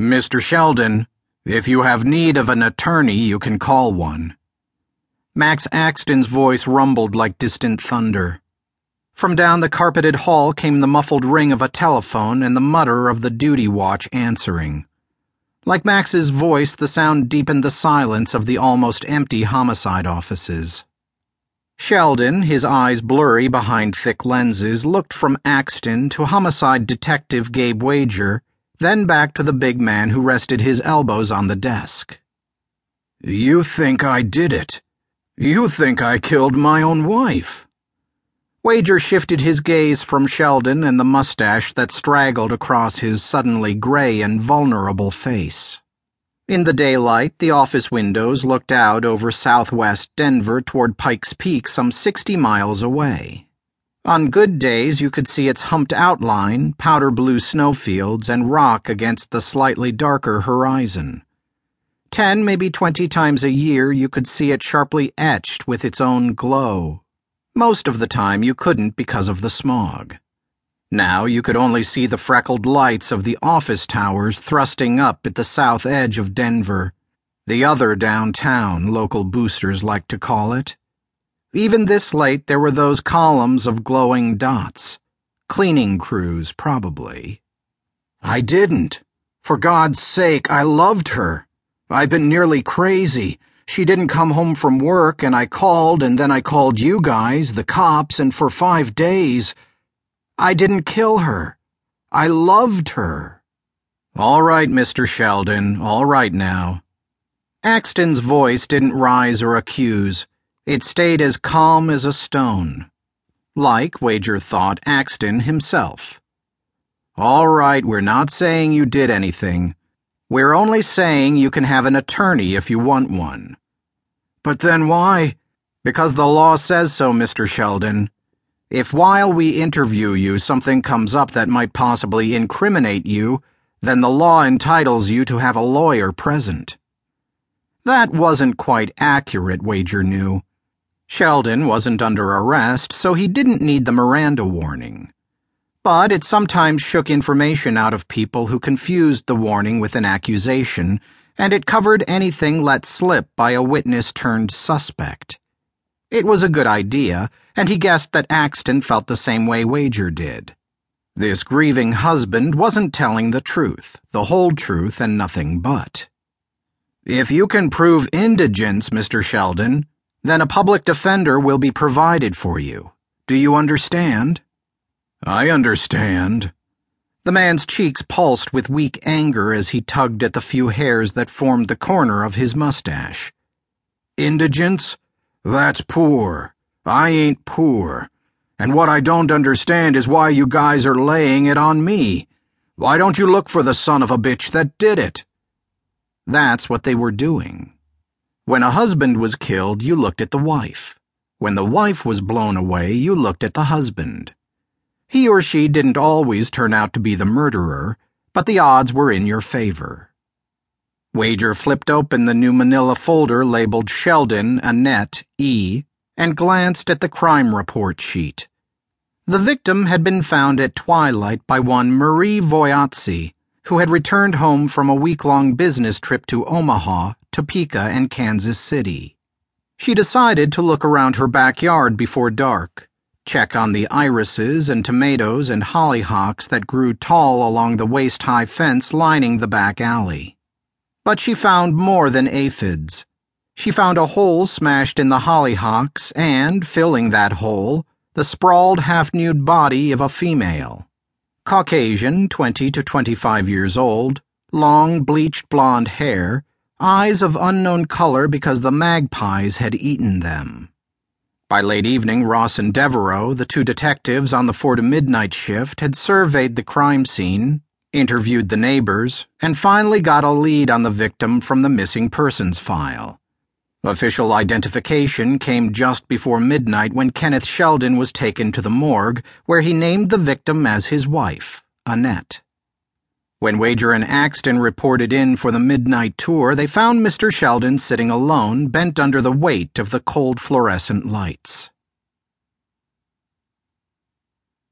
Mr. Sheldon, if you have need of an attorney, you can call one. Max Axton's voice rumbled like distant thunder. From down the carpeted hall came the muffled ring of a telephone and the mutter of the duty watch answering. Like Max's voice, the sound deepened the silence of the almost empty homicide offices. Sheldon, his eyes blurry behind thick lenses, looked from Axton to homicide detective Gabe Wager then back to the big man who rested his elbows on the desk. You think I did it? You think I killed my own wife? Wager shifted his gaze from Sheldon and the mustache that straggled across his suddenly gray and vulnerable face. In the daylight, the office windows looked out over southwest Denver toward Pikes Peak, some 60 miles away. On good days, you could see its humped outline, powder blue snowfields, and rock against the slightly darker horizon. Ten, maybe twenty times a year, you could see it sharply etched with its own glow. Most of the time, you couldn't because of the smog. Now you could only see the freckled lights of the office towers thrusting up at the south edge of Denver, the other downtown, local boosters like to call it. Even this late, there were those columns of glowing dots. Cleaning crews, probably. I didn't. For God's sake, I loved her. I've been nearly crazy. She didn't come home from work, and I called, and then I called you guys, the cops, and for five days. I didn't kill her. I loved her. All right, Mr. Sheldon, all right now. Axton's voice didn't rise or accuse. It stayed as calm as a stone. Like, Wager thought, Axton himself. All right, we're not saying you did anything. We're only saying you can have an attorney if you want one. But then why? Because the law says so, Mr. Sheldon. If while we interview you something comes up that might possibly incriminate you, then the law entitles you to have a lawyer present. That wasn't quite accurate, Wager knew. Sheldon wasn't under arrest, so he didn't need the Miranda warning. But it sometimes shook information out of people who confused the warning with an accusation, and it covered anything let slip by a witness turned suspect. It was a good idea, and he guessed that Axton felt the same way Wager did. This grieving husband wasn't telling the truth, the whole truth, and nothing but. If you can prove indigence, Mr. Sheldon, then a public defender will be provided for you. Do you understand? I understand. The man's cheeks pulsed with weak anger as he tugged at the few hairs that formed the corner of his mustache. Indigence? That's poor. I ain't poor. And what I don't understand is why you guys are laying it on me. Why don't you look for the son of a bitch that did it? That's what they were doing. When a husband was killed, you looked at the wife. When the wife was blown away, you looked at the husband. He or she didn't always turn out to be the murderer, but the odds were in your favor. Wager flipped open the new manila folder labeled Sheldon Annette E. and glanced at the crime report sheet. The victim had been found at twilight by one Marie Voyatsi, who had returned home from a week long business trip to Omaha Topeka, and Kansas City. She decided to look around her backyard before dark, check on the irises and tomatoes and hollyhocks that grew tall along the waist high fence lining the back alley. But she found more than aphids. She found a hole smashed in the hollyhocks and, filling that hole, the sprawled half nude body of a female. Caucasian, 20 to 25 years old, long bleached blonde hair eyes of unknown color because the magpies had eaten them. By late evening, Ross and Devereaux, the two detectives on the four to midnight shift, had surveyed the crime scene, interviewed the neighbors, and finally got a lead on the victim from the missing persons file. Official identification came just before midnight when Kenneth Sheldon was taken to the morgue, where he named the victim as his wife, Annette. When Wager and Axton reported in for the midnight tour, they found Mr. Sheldon sitting alone, bent under the weight of the cold fluorescent lights.